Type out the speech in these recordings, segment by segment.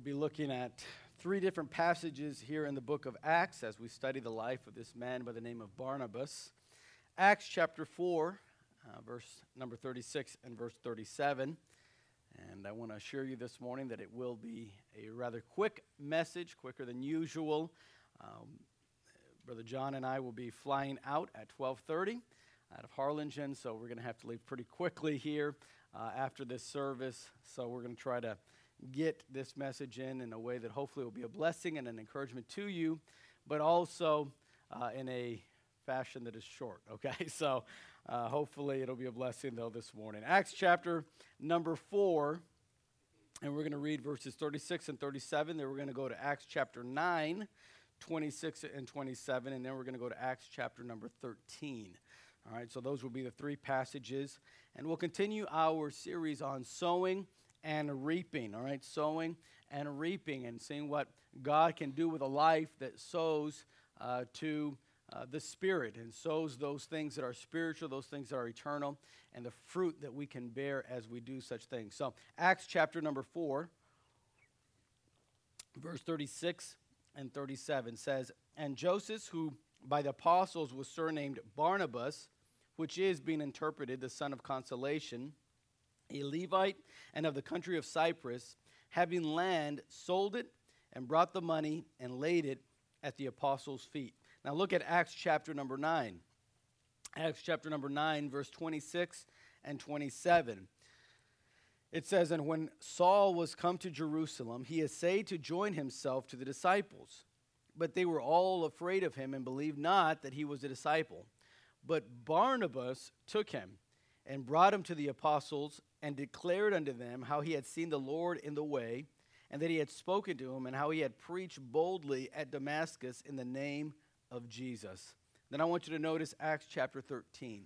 We'll be looking at three different passages here in the book of Acts as we study the life of this man by the name of Barnabas. Acts chapter 4, uh, verse number 36 and verse 37. And I want to assure you this morning that it will be a rather quick message, quicker than usual. Um, Brother John and I will be flying out at 12:30 out of Harlingen, so we're going to have to leave pretty quickly here uh, after this service. So we're going to try to get this message in in a way that hopefully will be a blessing and an encouragement to you, but also uh, in a fashion that is short, okay? So uh, hopefully it'll be a blessing, though, this morning. Acts chapter number 4, and we're going to read verses 36 and 37. Then we're going to go to Acts chapter 9, 26 and 27, and then we're going to go to Acts chapter number 13. All right, so those will be the three passages. And we'll continue our series on sowing and reaping, all right? Sowing and reaping and seeing what God can do with a life that sows uh, to uh, the Spirit and sows those things that are spiritual, those things that are eternal, and the fruit that we can bear as we do such things. So, Acts chapter number 4, verse 36 and 37 says, And Joseph, who by the apostles was surnamed Barnabas, which is being interpreted the son of consolation, a Levite and of the country of Cyprus, having land, sold it and brought the money and laid it at the apostles' feet. Now look at Acts chapter number 9. Acts chapter number 9, verse 26 and 27. It says, And when Saul was come to Jerusalem, he essayed to join himself to the disciples. But they were all afraid of him and believed not that he was a disciple. But Barnabas took him and brought him to the apostles and declared unto them how he had seen the Lord in the way, and that he had spoken to him, and how he had preached boldly at Damascus in the name of Jesus. Then I want you to notice Acts chapter 13.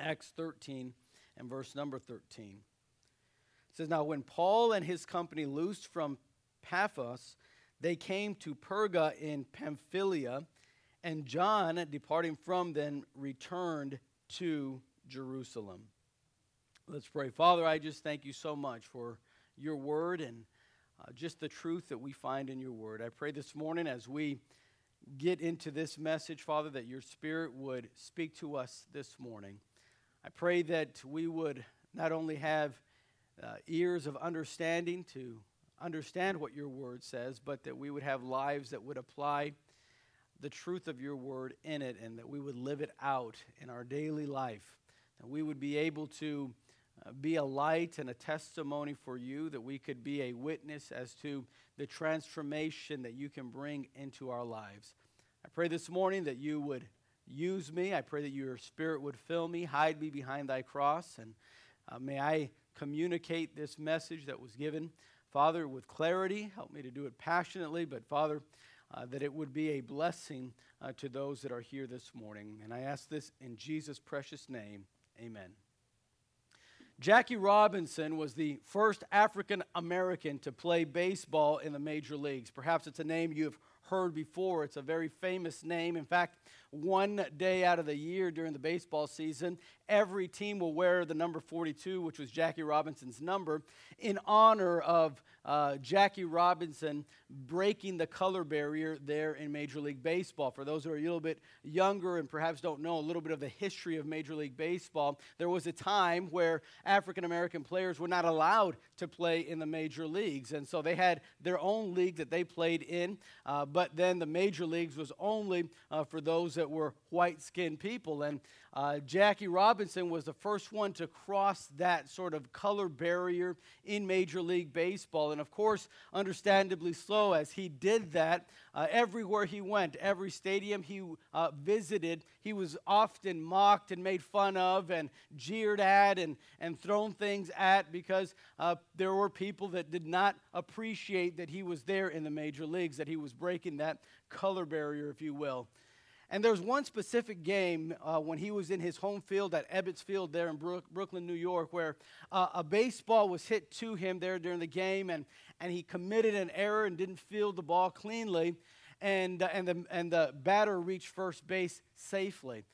Acts 13 and verse number 13. It says, Now when Paul and his company loosed from Paphos, they came to Perga in Pamphylia, and John, departing from them, returned to Jerusalem. Let's pray. Father, I just thank you so much for your word and uh, just the truth that we find in your word. I pray this morning as we get into this message, Father, that your spirit would speak to us this morning. I pray that we would not only have uh, ears of understanding to understand what your word says, but that we would have lives that would apply the truth of your word in it and that we would live it out in our daily life. That we would be able to be a light and a testimony for you, that we could be a witness as to the transformation that you can bring into our lives. I pray this morning that you would use me. I pray that your spirit would fill me, hide me behind thy cross, and uh, may I communicate this message that was given, Father, with clarity. Help me to do it passionately, but Father, uh, that it would be a blessing uh, to those that are here this morning. And I ask this in Jesus' precious name. Amen. Jackie Robinson was the first African American to play baseball in the major leagues. Perhaps it's a name you've heard before. It's a very famous name. In fact, one day out of the year during the baseball season, every team will wear the number 42, which was Jackie Robinson's number, in honor of uh, Jackie Robinson breaking the color barrier there in Major League Baseball. For those who are a little bit younger and perhaps don't know a little bit of the history of Major League Baseball, there was a time where African American players were not allowed to play in the major leagues. And so they had their own league that they played in, uh, but then the major leagues was only uh, for those that were white skinned people. And uh, Jackie Robinson was the first one to cross that sort of color barrier in Major League Baseball. And of course, understandably so, as he did that, uh, everywhere he went, every stadium he uh, visited, he was often mocked and made fun of and jeered at and, and thrown things at because uh, there were people that did not appreciate that he was there in the major leagues, that he was breaking that color barrier, if you will. And there's one specific game uh, when he was in his home field at Ebbets Field there in Brook, Brooklyn, New York, where uh, a baseball was hit to him there during the game, and, and he committed an error and didn't field the ball cleanly, and, uh, and, the, and the batter reached first base safely.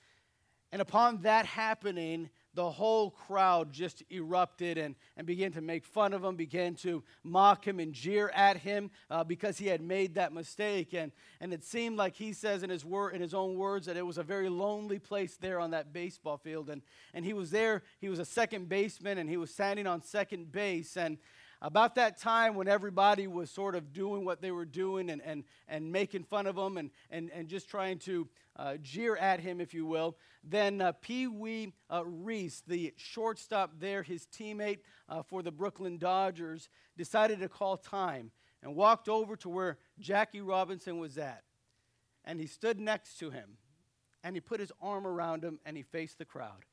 And upon that happening, the whole crowd just erupted and, and began to make fun of him, began to mock him and jeer at him uh, because he had made that mistake. And, and it seemed like he says in his, word, in his own words that it was a very lonely place there on that baseball field. And, and he was there, he was a second baseman, and he was standing on second base. And, about that time when everybody was sort of doing what they were doing and, and, and making fun of him and, and, and just trying to uh, jeer at him, if you will, then uh, Pee Wee uh, Reese, the shortstop there, his teammate uh, for the Brooklyn Dodgers, decided to call time and walked over to where Jackie Robinson was at. And he stood next to him and he put his arm around him and he faced the crowd.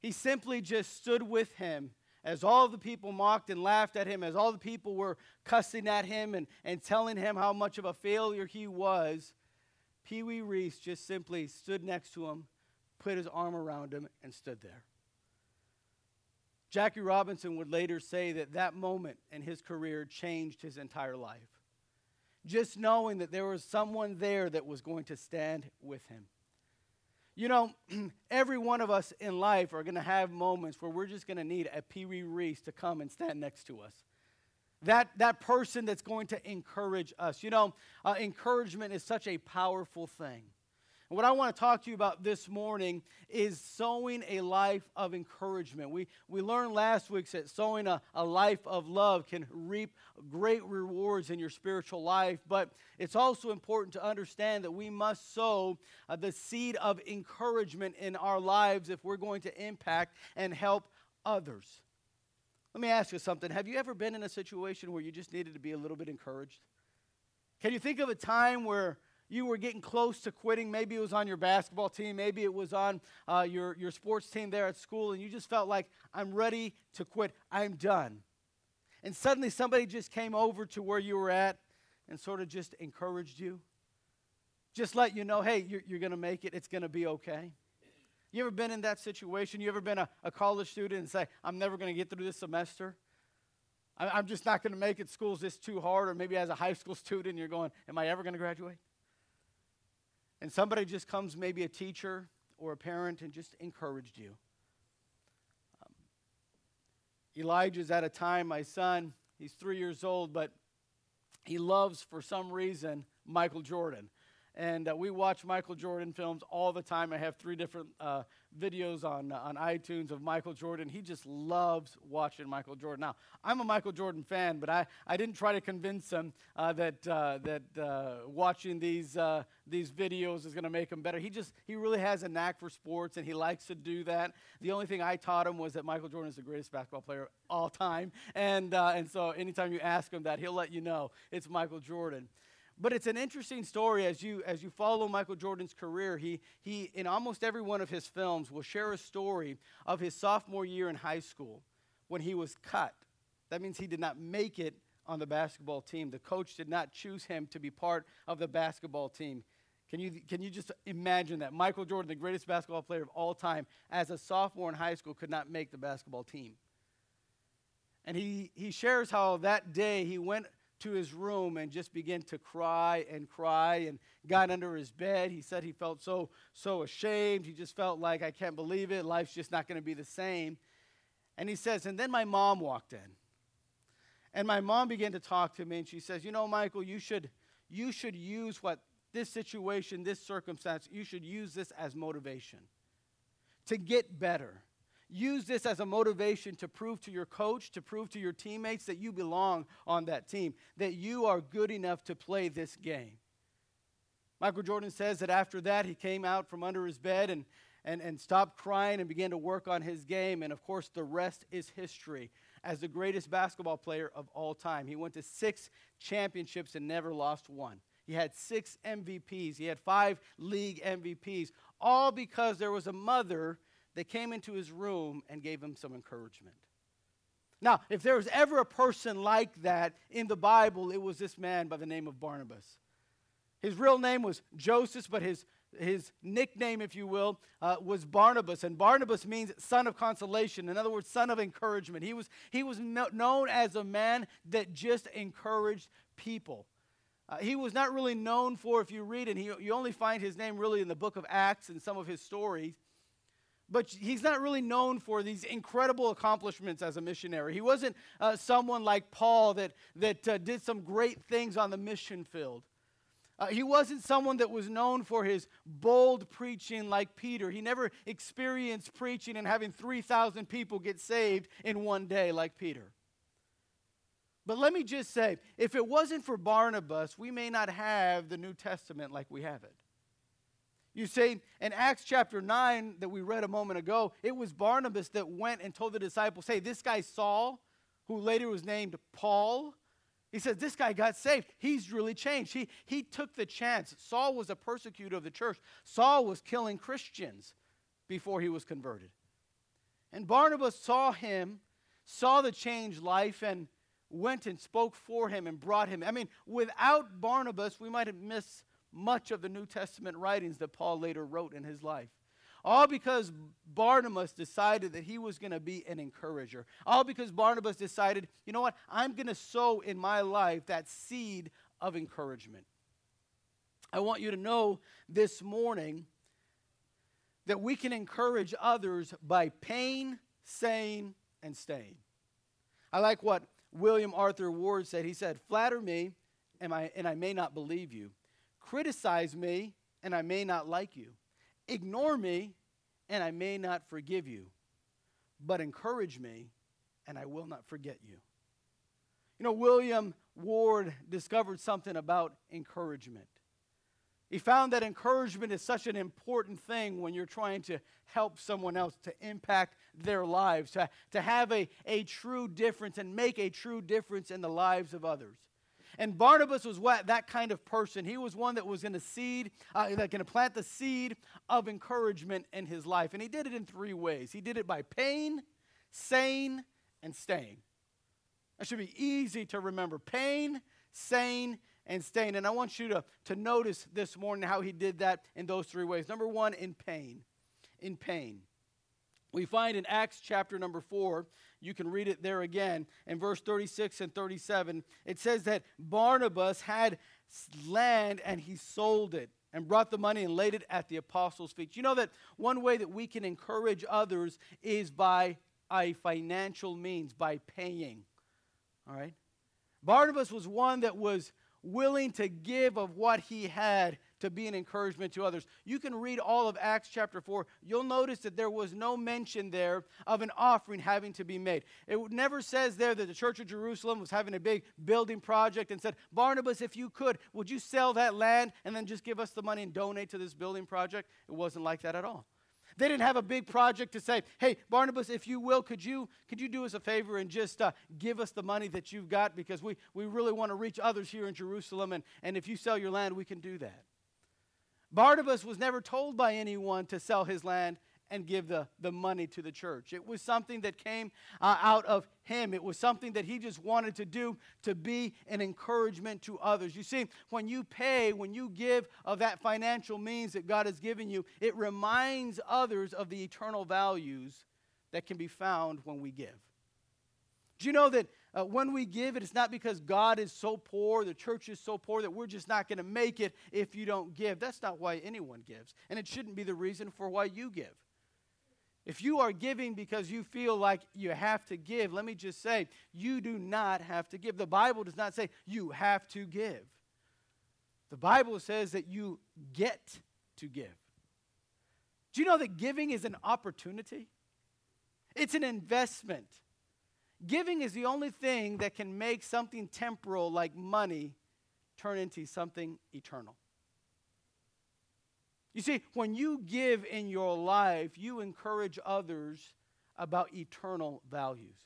He simply just stood with him as all the people mocked and laughed at him, as all the people were cussing at him and, and telling him how much of a failure he was, Pee Wee Reese just simply stood next to him, put his arm around him, and stood there. Jackie Robinson would later say that that moment in his career changed his entire life. Just knowing that there was someone there that was going to stand with him. You know, every one of us in life are going to have moments where we're just going to need a Pee Wee Reese to come and stand next to us. That, that person that's going to encourage us. You know, uh, encouragement is such a powerful thing. And what I want to talk to you about this morning is sowing a life of encouragement. We, we learned last week that sowing a, a life of love can reap great rewards in your spiritual life, but it's also important to understand that we must sow uh, the seed of encouragement in our lives if we're going to impact and help others. Let me ask you something. Have you ever been in a situation where you just needed to be a little bit encouraged? Can you think of a time where you were getting close to quitting. Maybe it was on your basketball team, maybe it was on uh, your, your sports team there at school, and you just felt like, I'm ready to quit. I'm done. And suddenly somebody just came over to where you were at and sort of just encouraged you. Just let you know, hey, you're, you're going to make it, it's going to be okay. You ever been in that situation? You ever been a, a college student and say, I'm never going to get through this semester? I, I'm just not going to make it. School's just too hard. Or maybe as a high school student, you're going, Am I ever going to graduate? And somebody just comes, maybe a teacher or a parent, and just encouraged you. Um, Elijah's at a time, my son, he's three years old, but he loves, for some reason, Michael Jordan. And uh, we watch Michael Jordan films all the time. I have three different uh, videos on, uh, on iTunes of Michael Jordan. He just loves watching Michael Jordan. Now, I'm a Michael Jordan fan, but I, I didn't try to convince him uh, that, uh, that uh, watching these, these videos is going to make him better. He just, he really has a knack for sports, and he likes to do that. The only thing I taught him was that Michael Jordan is the greatest basketball player all time. And, and so anytime you ask him that, he'll let you know it's Michael Jordan. But it's an interesting story as you as you follow Michael Jordan's career. He he in almost every one of his films will share a story of his sophomore year in high school when he was cut. That means he did not make it on the basketball team. The coach did not choose him to be part of the basketball team. Can you, can you just imagine that? Michael Jordan, the greatest basketball player of all time, as a sophomore in high school, could not make the basketball team. And he, he shares how that day he went to his room and just began to cry and cry and got under his bed. He said he felt so so ashamed. He just felt like I can't believe it. Life's just not going to be the same. And he says, and then my mom walked in. And my mom began to talk to me and she says, "You know, Michael, you should you should use what this situation, this circumstance, you should use this as motivation to get better." Use this as a motivation to prove to your coach, to prove to your teammates that you belong on that team, that you are good enough to play this game. Michael Jordan says that after that, he came out from under his bed and, and, and stopped crying and began to work on his game. And of course, the rest is history. As the greatest basketball player of all time, he went to six championships and never lost one. He had six MVPs, he had five league MVPs, all because there was a mother they came into his room and gave him some encouragement. Now, if there was ever a person like that in the Bible, it was this man by the name of Barnabas. His real name was Joseph, but his, his nickname, if you will, uh, was Barnabas. And Barnabas means son of consolation. In other words, son of encouragement. He was, he was no, known as a man that just encouraged people. Uh, he was not really known for, if you read, and he, you only find his name really in the book of Acts and some of his stories. But he's not really known for these incredible accomplishments as a missionary. He wasn't uh, someone like Paul that, that uh, did some great things on the mission field. Uh, he wasn't someone that was known for his bold preaching like Peter. He never experienced preaching and having 3,000 people get saved in one day like Peter. But let me just say if it wasn't for Barnabas, we may not have the New Testament like we have it. You see, in Acts chapter 9 that we read a moment ago, it was Barnabas that went and told the disciples, hey, this guy Saul, who later was named Paul, he says, This guy got saved. He's really changed. He, he took the chance. Saul was a persecutor of the church, Saul was killing Christians before he was converted. And Barnabas saw him, saw the changed life, and went and spoke for him and brought him. I mean, without Barnabas, we might have missed much of the New Testament writings that Paul later wrote in his life. All because Barnabas decided that he was going to be an encourager. All because Barnabas decided, you know what, I'm going to sow in my life that seed of encouragement. I want you to know this morning that we can encourage others by pain, saying, and staying. I like what William Arthur Ward said. He said, Flatter me, and I, and I may not believe you. Criticize me, and I may not like you. Ignore me, and I may not forgive you. But encourage me, and I will not forget you. You know, William Ward discovered something about encouragement. He found that encouragement is such an important thing when you're trying to help someone else, to impact their lives, to, to have a, a true difference and make a true difference in the lives of others. And Barnabas was what, that kind of person. He was one that was going to seed, uh, that going to plant the seed of encouragement in his life. And he did it in three ways. He did it by pain, saying, and staying. That should be easy to remember. Pain, saying, and staying. And I want you to, to notice this morning how he did that in those three ways. Number one, in pain. In pain. We find in Acts chapter number 4, you can read it there again, in verse 36 and 37, it says that Barnabas had land and he sold it and brought the money and laid it at the apostles' feet. You know that one way that we can encourage others is by a financial means, by paying. All right? Barnabas was one that was willing to give of what he had to be an encouragement to others. You can read all of Acts chapter 4. You'll notice that there was no mention there of an offering having to be made. It never says there that the church of Jerusalem was having a big building project and said, Barnabas, if you could, would you sell that land and then just give us the money and donate to this building project? It wasn't like that at all. They didn't have a big project to say, hey, Barnabas, if you will, could you, could you do us a favor and just uh, give us the money that you've got because we, we really want to reach others here in Jerusalem, and, and if you sell your land, we can do that. Barnabas was never told by anyone to sell his land and give the, the money to the church. It was something that came uh, out of him. It was something that he just wanted to do to be an encouragement to others. You see, when you pay, when you give of that financial means that God has given you, it reminds others of the eternal values that can be found when we give. Do you know that uh, when we give it, it's not because God is so poor, the church is so poor that we're just not going to make it if you don't give. That's not why anyone gives. And it shouldn't be the reason for why you give. If you are giving because you feel like you have to give, let me just say, you do not have to give. The Bible does not say you have to give. The Bible says that you get to give. Do you know that giving is an opportunity? It's an investment. Giving is the only thing that can make something temporal like money turn into something eternal. You see, when you give in your life, you encourage others about eternal values.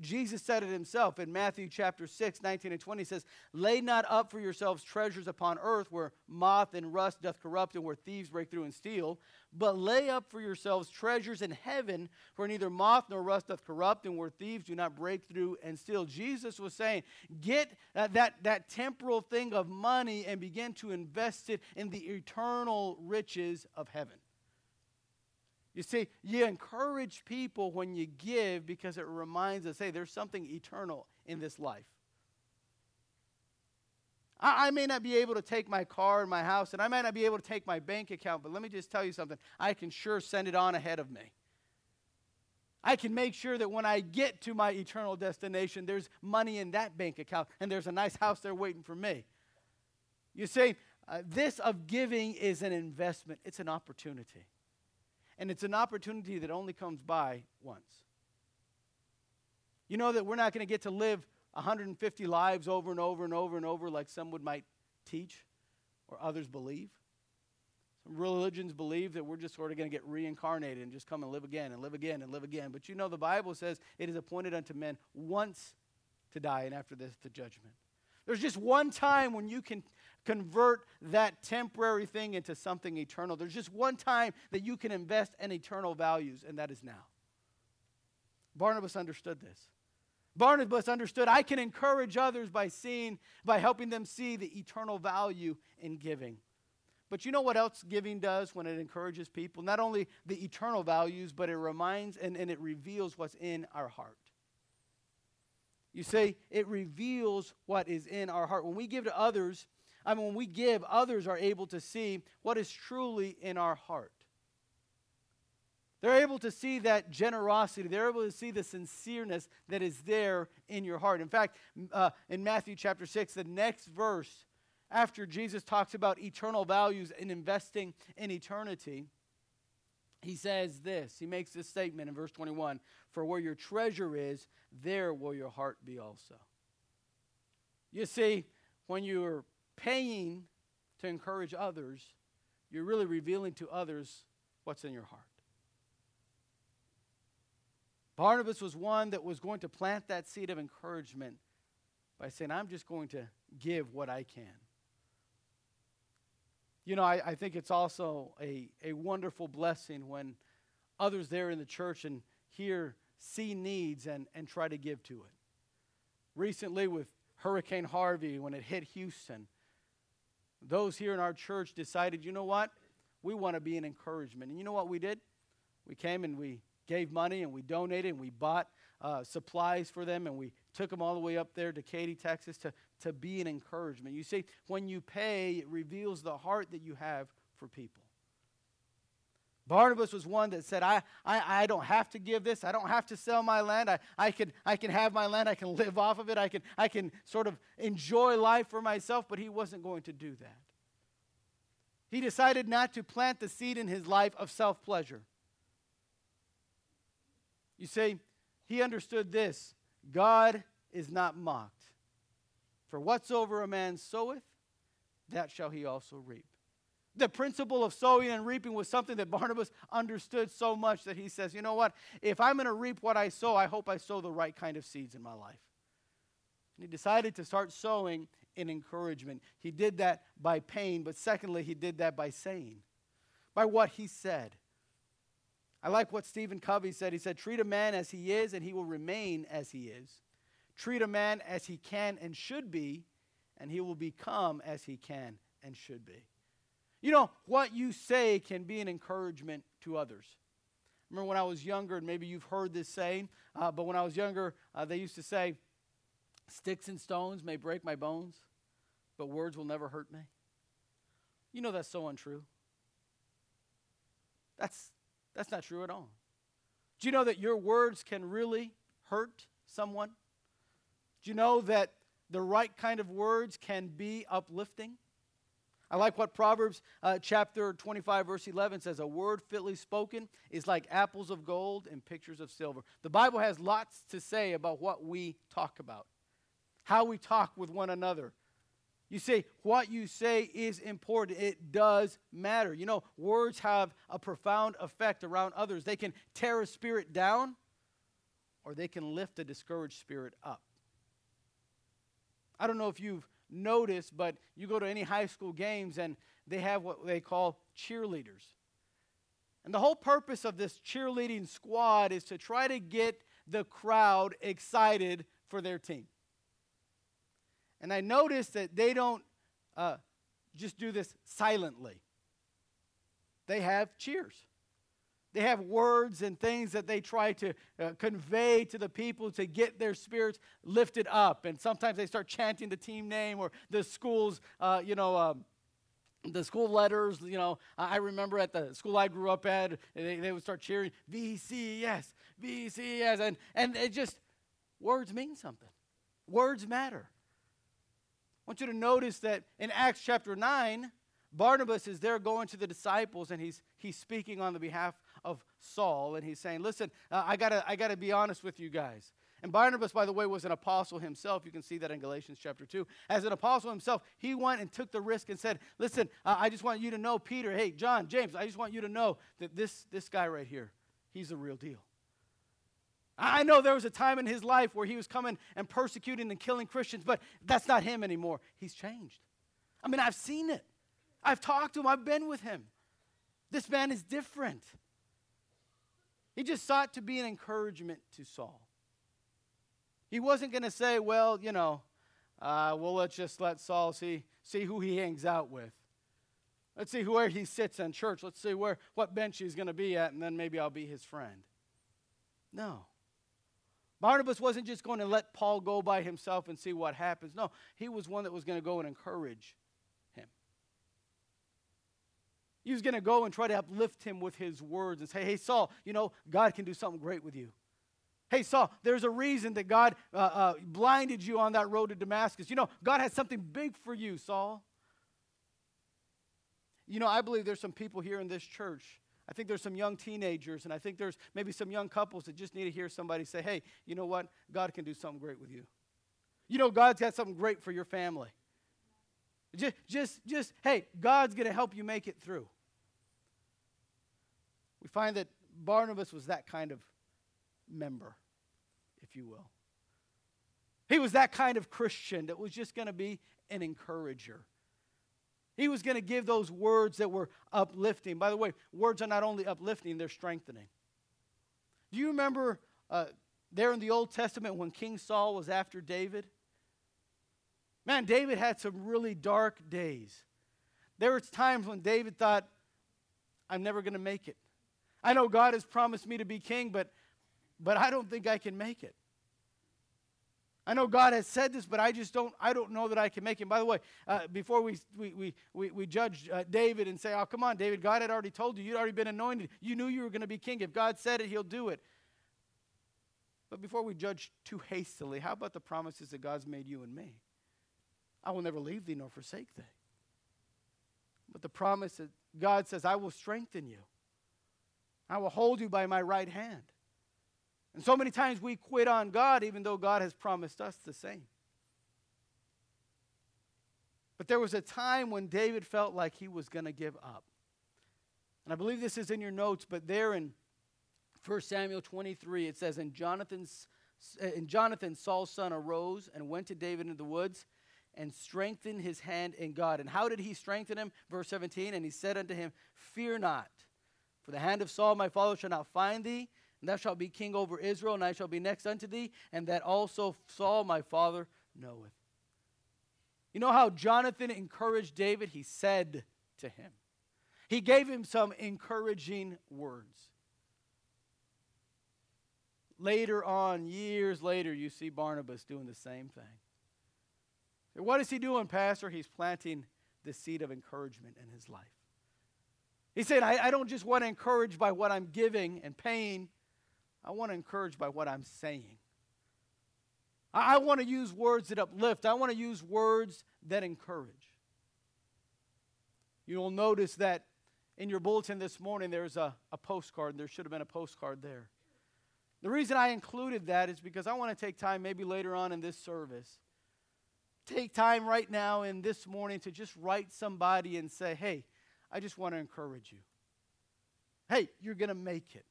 Jesus said it himself in Matthew chapter 6, 19 and 20 says, Lay not up for yourselves treasures upon earth where moth and rust doth corrupt and where thieves break through and steal, but lay up for yourselves treasures in heaven where neither moth nor rust doth corrupt and where thieves do not break through and steal. Jesus was saying, Get that, that, that temporal thing of money and begin to invest it in the eternal riches of heaven. You see, you encourage people when you give because it reminds us hey, there's something eternal in this life. I, I, may not be able to take my car and my house, and I might not be able to take my bank account, but let me just tell you something. I can sure send it on ahead of me. I can make sure that when I get to my eternal destination, there's money in that bank account and there's a nice house there waiting for me. You see, uh, this of giving is an investment, it's an opportunity. And it's an opportunity that only comes by once. You know that we're not going to get to live 150 lives over and over and over and over like some would might teach or others believe. Some religions believe that we're just sort of going to get reincarnated and just come and live again and live again and live again. But you know, the Bible says it is appointed unto men once to die, and after this, the judgment. There's just one time when you can convert that temporary thing into something eternal. There's just one time that you can invest in eternal values, and that is now. Barnabas understood this. Barnabas understood I can encourage others by seeing, by helping them see the eternal value in giving. But you know what else giving does when it encourages people? Not only the eternal values, but it reminds and, and it reveals what's in our heart. You see, it reveals what is in our heart. When we give to others, I mean, when we give, others are able to see what is truly in our heart. They're able to see that generosity. They're able to see the sincereness that is there in your heart. In fact, uh, in Matthew chapter 6, the next verse after Jesus talks about eternal values and investing in eternity, he says this. He makes this statement in verse 21 For where your treasure is, there will your heart be also. You see, when you're paying to encourage others, you're really revealing to others what's in your heart. Barnabas was one that was going to plant that seed of encouragement by saying, I'm just going to give what I can. You know, I, I think it's also a, a wonderful blessing when others there in the church and here see needs and, and try to give to it. Recently, with Hurricane Harvey, when it hit Houston, those here in our church decided, you know what? We want to be an encouragement. And you know what we did? We came and we gave money and we donated and we bought uh, supplies for them and we took them all the way up there to Katy, Texas to, to be an encouragement. You see, when you pay, it reveals the heart that you have for people. Barnabas was one that said, I, I, I don't have to give this. I don't have to sell my land. I, I, can, I can have my land. I can live off of it. I can, I can sort of enjoy life for myself, but he wasn't going to do that. He decided not to plant the seed in his life of self pleasure. You see, he understood this God is not mocked. For whatsoever a man soweth, that shall he also reap. The principle of sowing and reaping was something that Barnabas understood so much that he says, you know what? If I'm going to reap what I sow, I hope I sow the right kind of seeds in my life. And he decided to start sowing in encouragement. He did that by pain, but secondly, he did that by saying, by what he said. I like what Stephen Covey said. He said, Treat a man as he is, and he will remain as he is. Treat a man as he can and should be, and he will become as he can and should be. You know, what you say can be an encouragement to others. Remember when I was younger, and maybe you've heard this saying, uh, but when I was younger, uh, they used to say, Sticks and stones may break my bones, but words will never hurt me. You know that's so untrue. That's that's not true at all. Do you know that your words can really hurt someone? Do you know that the right kind of words can be uplifting? I like what Proverbs uh, chapter 25, verse 11 says A word fitly spoken is like apples of gold and pictures of silver. The Bible has lots to say about what we talk about, how we talk with one another, you say what you say is important. It does matter. You know, words have a profound effect around others. They can tear a spirit down or they can lift a discouraged spirit up. I don't know if you've noticed, but you go to any high school games and they have what they call cheerleaders. And the whole purpose of this cheerleading squad is to try to get the crowd excited for their team. And I noticed that they don't uh, just do this silently, they have cheers. They have words and things that they try to uh, convey to the people to get their spirits lifted up. And sometimes they start chanting the team name or the school's, uh, you know, um, the school letters, you know, I remember at the school I grew up at, they, they would start cheering VCS, VCS, and and it just words mean something. Words matter. I want you to notice that in Acts chapter 9, Barnabas is there going to the disciples and he's, he's speaking on the behalf Saul and he's saying, Listen, uh, I got to I gotta be honest with you guys. And Barnabas, by the way, was an apostle himself. You can see that in Galatians chapter 2. As an apostle himself, he went and took the risk and said, Listen, uh, I just want you to know, Peter, hey, John, James, I just want you to know that this, this guy right here, he's the real deal. I know there was a time in his life where he was coming and persecuting and killing Christians, but that's not him anymore. He's changed. I mean, I've seen it. I've talked to him, I've been with him. This man is different. He just sought to be an encouragement to Saul. He wasn't going to say, well, you know, uh, well, let's just let Saul see, see who he hangs out with. Let's see where he sits in church. Let's see where, what bench he's going to be at, and then maybe I'll be his friend. No. Barnabas wasn't just going to let Paul go by himself and see what happens. No, he was one that was going to go and encourage him. He was going to go and try to uplift him with his words and say, Hey, Saul, you know, God can do something great with you. Hey, Saul, there's a reason that God uh, uh, blinded you on that road to Damascus. You know, God has something big for you, Saul. You know, I believe there's some people here in this church I think there's some young teenagers, and I think there's maybe some young couples that just need to hear somebody say, hey, you know what? God can do something great with you. You know, God's got something great for your family. Just, just, just hey, God's going to help you make it through. We find that Barnabas was that kind of member, if you will. He was that kind of Christian that was just going to be an encourager. He was going to give those words that were uplifting. By the way, words are not only uplifting, they're strengthening. Do you remember uh, there in the Old Testament when King Saul was after David? Man, David had some really dark days. There were times when David thought, I'm never going to make it. I know God has promised me to be king, but, but I don't think I can make it. I know God has said this, but I just don't, I don't know that I can make it. By the way, uh, before we, we, we, we, we judge uh, David and say, oh, come on, David, God had already told you. You'd already been anointed. You knew you were going to be king. If God said it, he'll do it. But before we judge too hastily, how about the promises that God's made you and me? I will never leave thee nor forsake thee. But the promise that God says, I will strengthen you. I will hold you by my right hand. And so many times we quit on God even though God has promised us the same. But there was a time when David felt like he was going to give up. And I believe this is in your notes, but there in 1 Samuel 23, it says, And, Jonathan's, and Jonathan, Saul's son, arose and went to David in the woods and strengthened his hand in God. And how did he strengthen him? Verse 17, And he said unto him, Fear not, for the hand of Saul my father shall not find thee, and thou shalt be king over Israel, and I shall be next unto thee, and that also Saul my father knoweth. You know how Jonathan encouraged David? He said to him, he gave him some encouraging words. Later on, years later, you see Barnabas doing the same thing. What is he doing, Pastor? He's planting the seed of encouragement in his life. He said, I, I don't just want to encourage by what I'm giving and paying, I want to encourage by what I'm saying. I, I want to use words that uplift, I want to use words that encourage. You'll notice that in your bulletin this morning there's a, a postcard, and there should have been a postcard there. The reason I included that is because I want to take time, maybe later on in this service, take time right now in this morning to just write somebody and say, hey, I just want to encourage you. Hey, you're going to make it.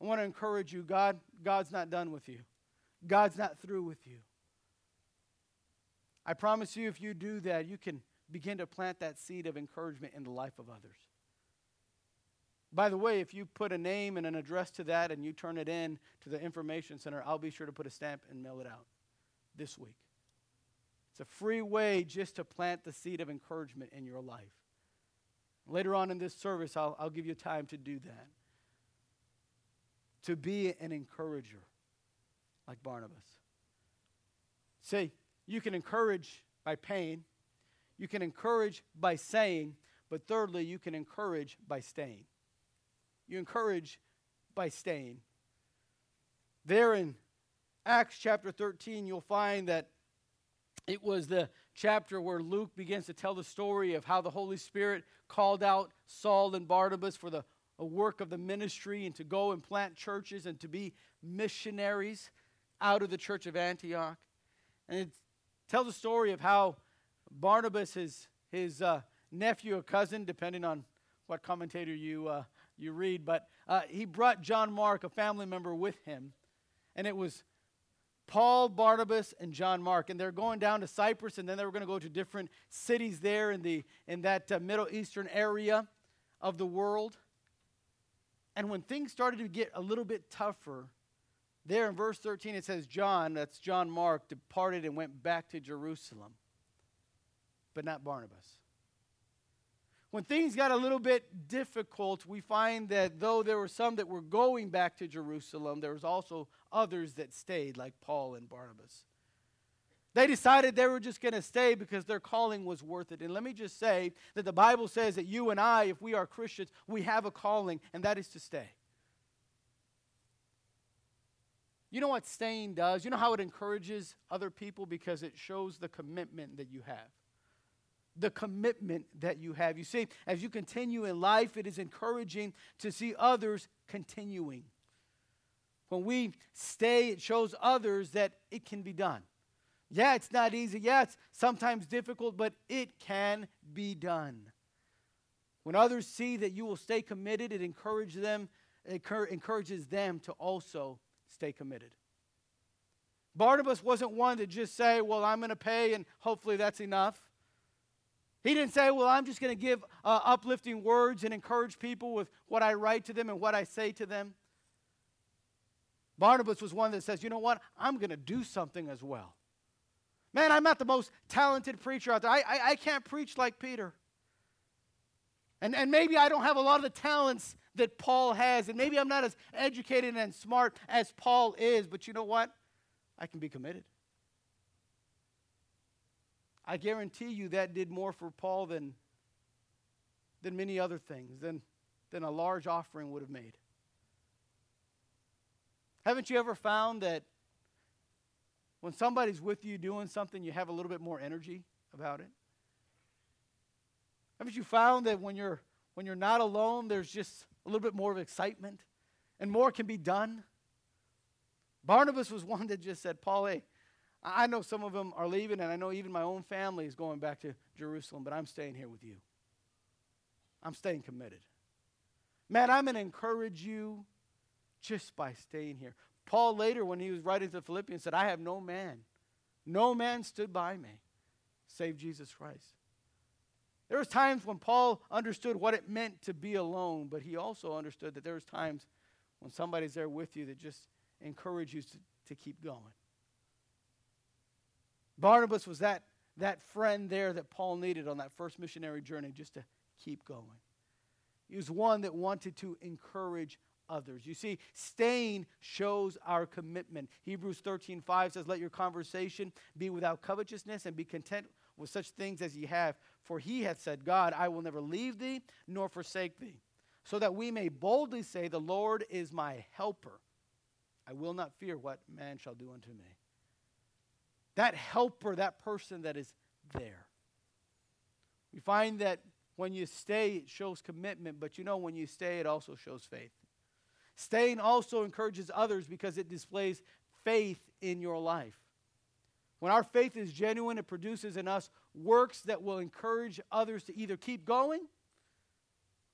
I want to encourage you God, God's not done with you, God's not through with you. I promise you, if you do that, you can begin to plant that seed of encouragement in the life of others. By the way, if you put a name and an address to that and you turn it in to the information center, I'll be sure to put a stamp and mail it out this week. It's a free way just to plant the seed of encouragement in your life. Later on in this service, I'll, I'll give you time to do that. To be an encourager like Barnabas. See, you can encourage by pain, you can encourage by saying, but thirdly, you can encourage by staying. You encourage by staying. There in Acts chapter 13, you'll find that it was the chapter where Luke begins to tell the story of how the Holy Spirit called out Saul and Barnabas for the work of the ministry and to go and plant churches and to be missionaries out of the church of Antioch. And it tells the story of how Barnabas, his, his uh, nephew or cousin, depending on what commentator you, uh, you read, but uh, he brought John Mark, a family member, with him. And it was Paul, Barnabas, and John Mark. And they're going down to Cyprus, and then they were going to go to different cities there in, the, in that uh, Middle Eastern area of the world. And when things started to get a little bit tougher, there in verse 13 it says, John, that's John Mark, departed and went back to Jerusalem, but not Barnabas. When things got a little bit difficult, we find that though there were some that were going back to Jerusalem, there was also others that stayed, like Paul and Barnabas. They decided they were just going to stay because their calling was worth it. And let me just say that the Bible says that you and I, if we are Christians, we have a calling, and that is to stay. You know what staying does? You know how it encourages other people? Because it shows the commitment that you have the commitment that you have. You see, as you continue in life, it is encouraging to see others continuing. When we stay, it shows others that it can be done. Yeah, it's not easy. Yeah, it's sometimes difficult, but it can be done. When others see that you will stay committed, it encourages them, encourages them to also stay committed. Barnabas wasn't one to just say, Well, I'm going to pay and hopefully that's enough. He didn't say, Well, I'm just going to give uh, uplifting words and encourage people with what I write to them and what I say to them. Barnabas was one that says, You know what? I'm going to do something as well. Man, I'm not the most talented preacher out there. I, I, I can't preach like Peter. And, and maybe I don't have a lot of the talents that Paul has. And maybe I'm not as educated and smart as Paul is. But you know what? I can be committed. I guarantee you that did more for Paul than, than many other things, than, than a large offering would have made. Haven't you ever found that when somebody's with you doing something, you have a little bit more energy about it? Haven't you found that when you're when you're not alone, there's just a little bit more of excitement and more can be done? Barnabas was one that just said, Paul, hey, I know some of them are leaving, and I know even my own family is going back to Jerusalem, but I'm staying here with you. I'm staying committed. Man, I'm going to encourage you just by staying here. Paul later, when he was writing to the Philippians, said, I have no man, no man stood by me save Jesus Christ. There was times when Paul understood what it meant to be alone, but he also understood that there was times when somebody's there with you that just encourage you to, to keep going. Barnabas was that, that friend there that Paul needed on that first missionary journey just to keep going. He was one that wanted to encourage others. You see, staying shows our commitment. Hebrews 13 5 says, Let your conversation be without covetousness and be content with such things as ye have. For he hath said, God, I will never leave thee nor forsake thee. So that we may boldly say, The Lord is my helper. I will not fear what man shall do unto me that helper, that person that is there. We find that when you stay, it shows commitment, but you know, when you stay, it also shows faith. Staying also encourages others because it displays faith in your life. When our faith is genuine, it produces in us works that will encourage others to either keep going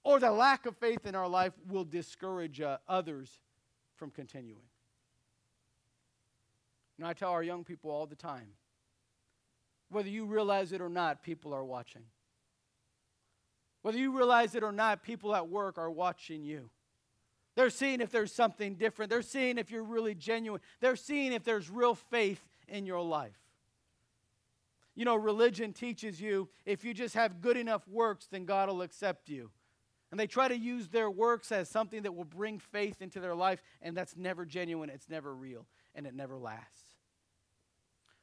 or the lack of faith in our life will discourage uh, others from continuing. And I tell our young people all the time whether you realize it or not, people are watching. Whether you realize it or not, people at work are watching you. They're seeing if there's something different. They're seeing if you're really genuine. They're seeing if there's real faith in your life. You know, religion teaches you if you just have good enough works, then God will accept you. And they try to use their works as something that will bring faith into their life, and that's never genuine, it's never real, and it never lasts.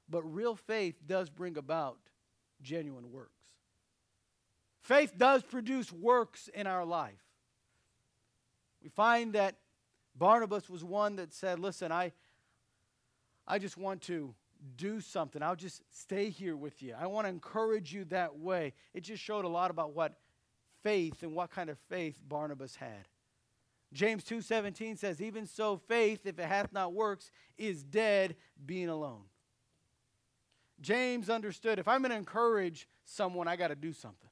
But real faith does bring about genuine works. Faith does produce works in our life. We find that Barnabas was one that said, Listen, I, I just want to do something. I'll just stay here with you. I want to encourage you that way. It just showed a lot about what faith and what kind of faith Barnabas had. James 2:17 says, "Even so faith, if it hath not works, is dead, being alone." James understood if I'm going to encourage someone, I got to do something.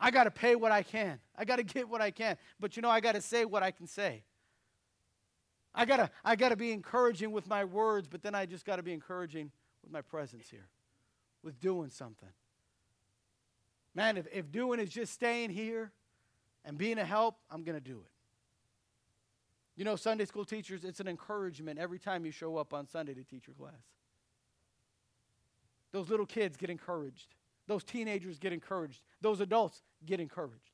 I got to pay what I can. I got to get what I can. But you know, I got to say what I can say. I got to I got to be encouraging with my words, but then I just got to be encouraging with my presence here, with doing something. Man, if, if doing is just staying here and being a help, I'm going to do it. You know, Sunday school teachers, it's an encouragement every time you show up on Sunday to teach your class. Those little kids get encouraged. Those teenagers get encouraged. Those adults get encouraged.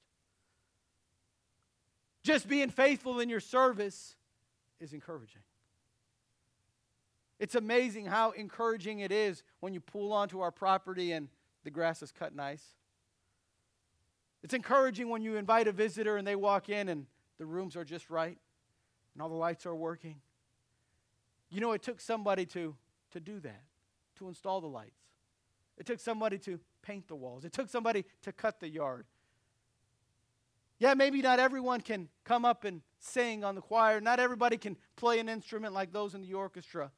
Just being faithful in your service is encouraging. It's amazing how encouraging it is when you pull onto our property and the grass is cut nice. It's encouraging when you invite a visitor and they walk in and the rooms are just right and all the lights are working. You know, it took somebody to, to do that, to install the lights. It took somebody to paint the walls. It took somebody to cut the yard. Yeah, maybe not everyone can come up and sing on the choir. Not everybody can play an instrument like those in the orchestra.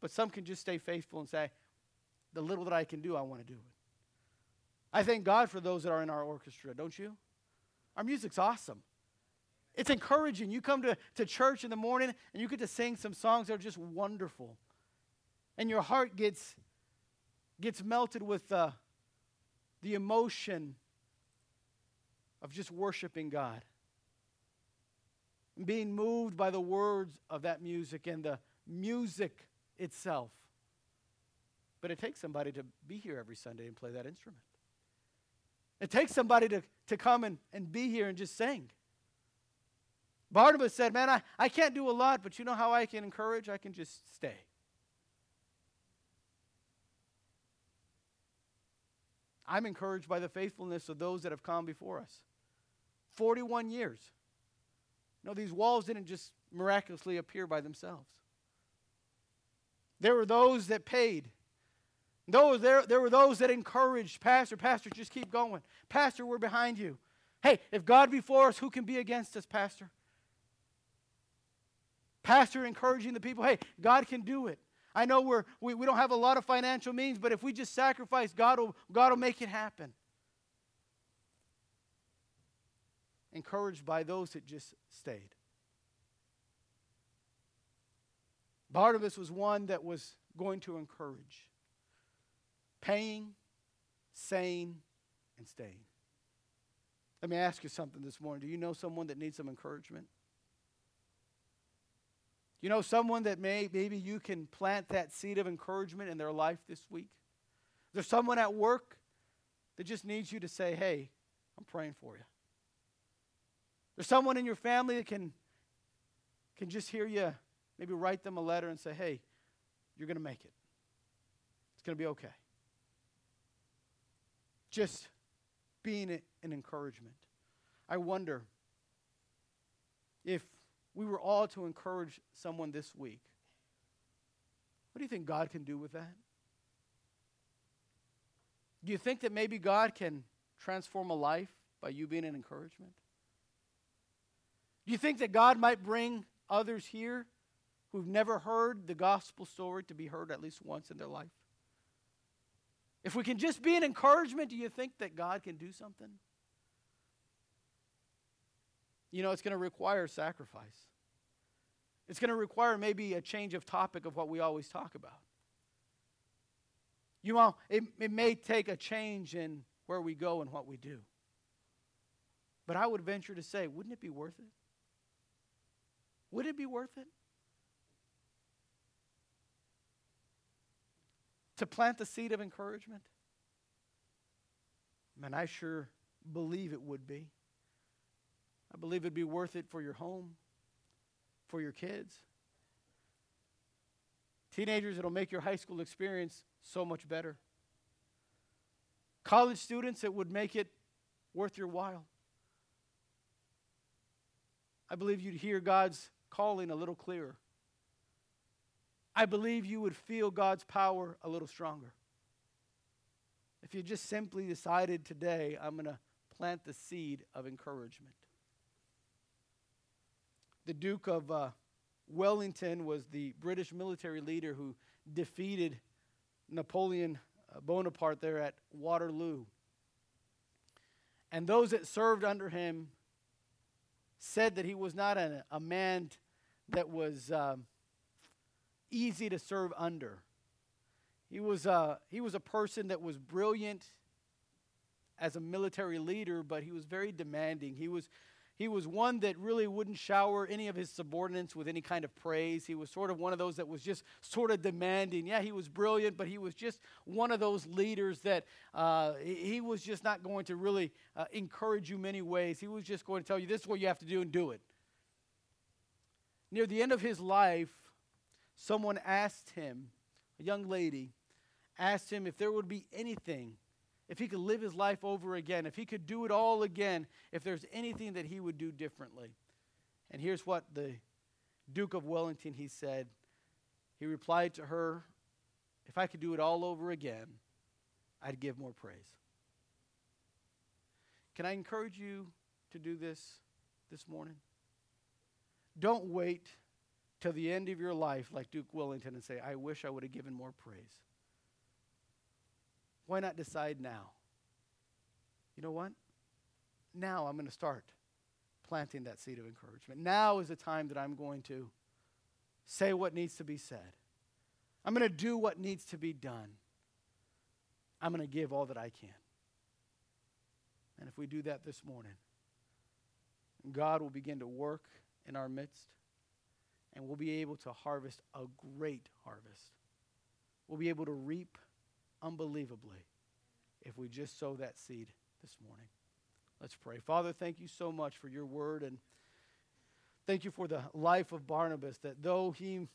But some can just stay faithful and say, the little that I can do, I want to do it. I thank God for those that are in our orchestra, don't you? Our music's awesome. It's encouraging. You come to, to church in the morning and you get to sing some songs that are just wonderful. And your heart gets, gets melted with uh, the emotion of just worshiping God. Being moved by the words of that music and the music itself. But it takes somebody to be here every Sunday and play that instrument. It takes somebody to, to come and, and be here and just sing. Barnabas said, Man, I, I can't do a lot, but you know how I can encourage? I can just stay. I'm encouraged by the faithfulness of those that have come before us. 41 years. No, these walls didn't just miraculously appear by themselves. There were those that paid. Those, there, there were those that encouraged, Pastor, Pastor, just keep going. Pastor, we're behind you. Hey, if God be for us, who can be against us, Pastor? Pastor encouraging the people, hey, God can do it. I know we're, we, we don't have a lot of financial means, but if we just sacrifice, God will, God will make it happen. Encouraged by those that just stayed. Barnabas was one that was going to encourage, paying, saying, and staying. Let me ask you something this morning. Do you know someone that needs some encouragement? You know, someone that may, maybe you can plant that seed of encouragement in their life this week? There's someone at work that just needs you to say, hey, I'm praying for you. There's someone in your family that can, can just hear you, maybe write them a letter and say, hey, you're going to make it. It's going to be okay. Just being an encouragement. I wonder if we were all to encourage someone this week, what do you think God can do with that? Do you think that maybe God can transform a life by you being an encouragement? Do you think that God might bring others here who've never heard the gospel story to be heard at least once in their life? If we can just be an encouragement, do you think that God can do something? You know, it's going to require sacrifice. It's going to require maybe a change of topic of what we always talk about. You know, it, it may take a change in where we go and what we do. But I would venture to say, wouldn't it be worth it? Would it be worth it? to plant the seed of encouragement? Man, I sure believe it would be. I believe it'd be worth it for your home, for your kids. Teenagers, it'll make your high school experience so much better. College students, it would make it worth your while. I believe you'd hear God's calling a little clearer. I believe you would feel God's power a little stronger. If you just simply decided today, I'm going to plant the seed of encouragement. The Duke of uh, Wellington was the British military leader who defeated Napoleon uh, Bonaparte there at Waterloo. And those that served under him said that he was not a, a man that was um, easy to serve under. He was, uh, he was a person that was brilliant as a military leader, but he was very demanding. He was, he was one that really wouldn't shower any of his subordinates with any kind of praise. He was sort of one of those that was just sort of demanding. Yeah, he was brilliant, but he was just one of those leaders that uh, he was just not going to really uh, encourage you many ways. He was just going to tell you, this is what you have to do and do it. Near the end of his life, someone asked him, a young lady, asked him if there would be anything if he could live his life over again, if he could do it all again, if there's anything that he would do differently. And here's what the Duke of Wellington he said. He replied to her, "If I could do it all over again, I'd give more praise." Can I encourage you to do this this morning? Don't wait till the end of your life like Duke Wellington and say, "I wish I would have given more praise." Why not decide now? You know what? Now I'm going to start planting that seed of encouragement. Now is the time that I'm going to say what needs to be said. I'm going to do what needs to be done. I'm going to give all that I can. And if we do that this morning, God will begin to work in our midst, and we'll be able to harvest a great harvest. We'll be able to reap unbelievably if we just sow that seed this morning. Let's pray. Father, thank you so much for your word and thank you for the life of Barnabas, that though he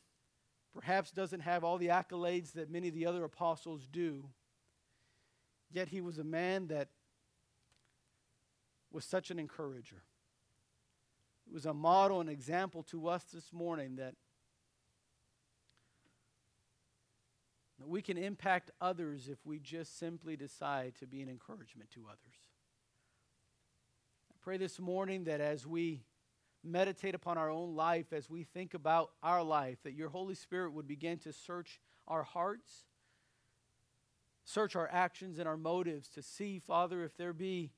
perhaps doesn't have all the accolades that many of the other apostles do, yet he was a man that was such an encourager. It was a model and example to us this morning that we can impact others if we just simply decide to be an encouragement to others. I pray this morning that as we meditate upon our own life, as we think about our life, that your Holy Spirit would begin to search our hearts, search our actions and our motives to see, Father, if there be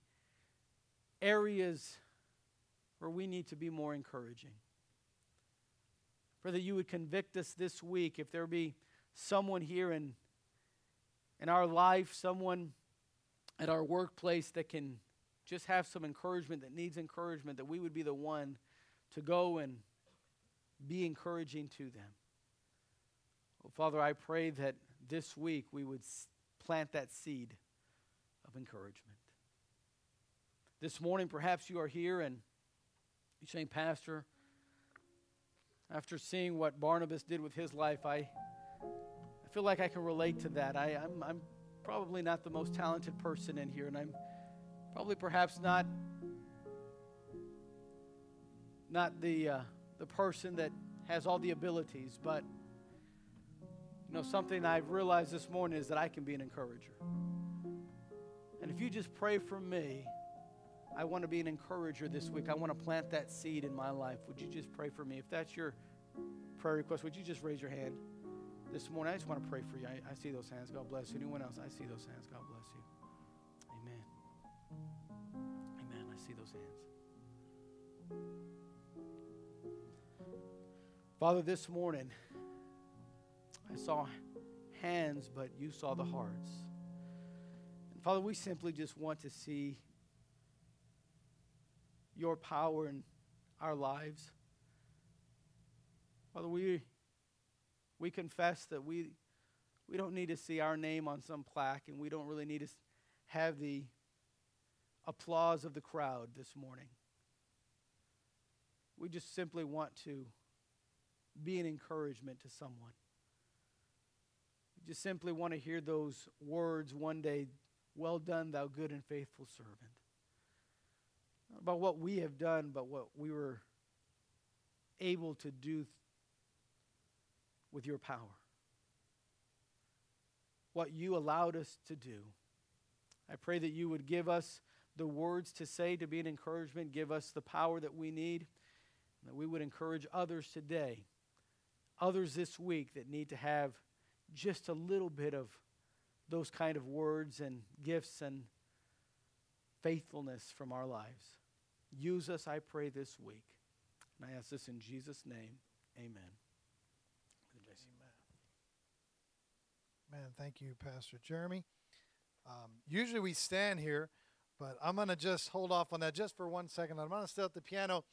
areas where we need to be more encouraging. Pray that you would convict us this week if there be someone here in, in our life, someone at our workplace that can just have some encouragement, that needs encouragement, that we would be the one to go and be encouraging to them. Well, Father, I pray that this week we would plant that seed of encouragement. This morning, perhaps you are here and you're saying, Pastor, after seeing what Barnabas did with his life, I feel like I can relate to that. I, I'm, I'm probably not the most talented person in here, and I'm probably perhaps not not the uh, the person that has all the abilities, but you know something I've realized this morning is that I can be an encourager. And if you just pray for me, I want to be an encourager this week. I want to plant that seed in my life. Would you just pray for me? If that's your prayer request, would you just raise your hand? This morning, I just want to pray for you. I, I see those hands. God bless you. Anyone else? I see those hands. God bless you. Amen. Amen. I see those hands. Father, this morning, I saw hands, but you saw the hearts. And Father, we simply just want to see your power in our lives. Father, we we confess that we We don't need to see our name on some plaque, and we don't really need to have the applause of the crowd this morning. We just simply want to be an encouragement to someone. We just simply want to hear those words one day Well done, thou good and faithful servant. Not about what we have done, but what we were able to do with your power. What you allowed us to do. I pray that you would give us the words to say to be an encouragement, give us the power that we need, that we would encourage others today, others this week that need to have just a little bit of those kind of words and gifts and faithfulness from our lives. Use us, I pray, this week. And I ask this in Jesus' name. Amen. Amen. Man, thank you, Pastor Jeremy. Um, usually we stand here, but I'm going to just hold off on that just for one second. I'm going to stay at the piano.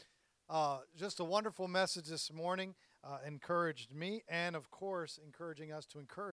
Uh, just a wonderful message this morning. Uh, encouraged me, and of course, encouraging us to encourage.